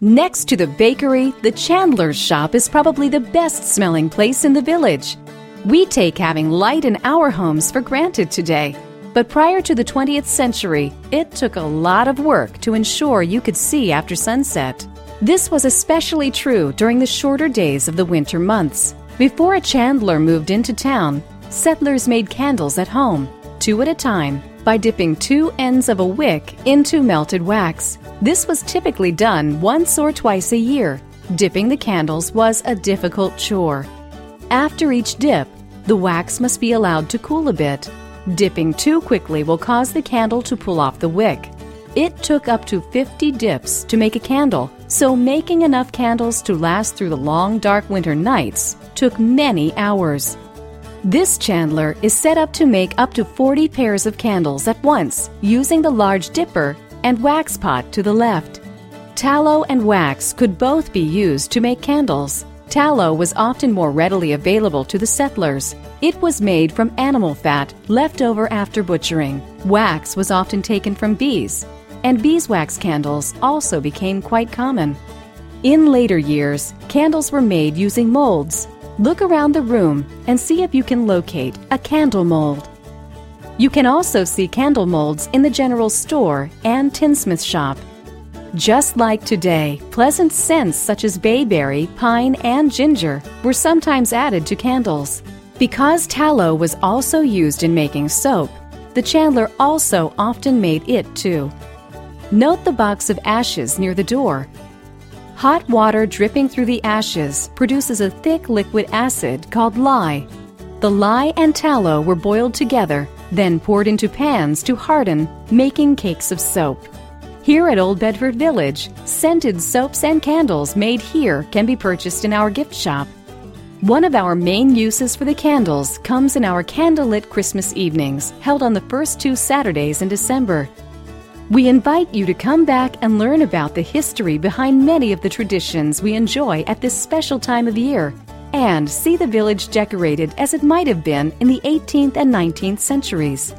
Next to the bakery, the Chandler's shop is probably the best smelling place in the village. We take having light in our homes for granted today. But prior to the 20th century, it took a lot of work to ensure you could see after sunset. This was especially true during the shorter days of the winter months. Before a chandler moved into town, settlers made candles at home, two at a time, by dipping two ends of a wick into melted wax. This was typically done once or twice a year. Dipping the candles was a difficult chore. After each dip, the wax must be allowed to cool a bit. Dipping too quickly will cause the candle to pull off the wick. It took up to 50 dips to make a candle, so making enough candles to last through the long dark winter nights took many hours. This chandler is set up to make up to 40 pairs of candles at once using the large dipper and wax pot to the left. Tallow and wax could both be used to make candles. Tallow was often more readily available to the settlers. It was made from animal fat left over after butchering. Wax was often taken from bees, and beeswax candles also became quite common. In later years, candles were made using molds. Look around the room and see if you can locate a candle mold. You can also see candle molds in the general store and tinsmith shop. Just like today, pleasant scents such as bayberry, pine, and ginger were sometimes added to candles. Because tallow was also used in making soap, the chandler also often made it too. Note the box of ashes near the door. Hot water dripping through the ashes produces a thick liquid acid called lye. The lye and tallow were boiled together, then poured into pans to harden, making cakes of soap. Here at Old Bedford Village, scented soaps and candles made here can be purchased in our gift shop. One of our main uses for the candles comes in our candlelit Christmas evenings, held on the first two Saturdays in December. We invite you to come back and learn about the history behind many of the traditions we enjoy at this special time of year and see the village decorated as it might have been in the 18th and 19th centuries.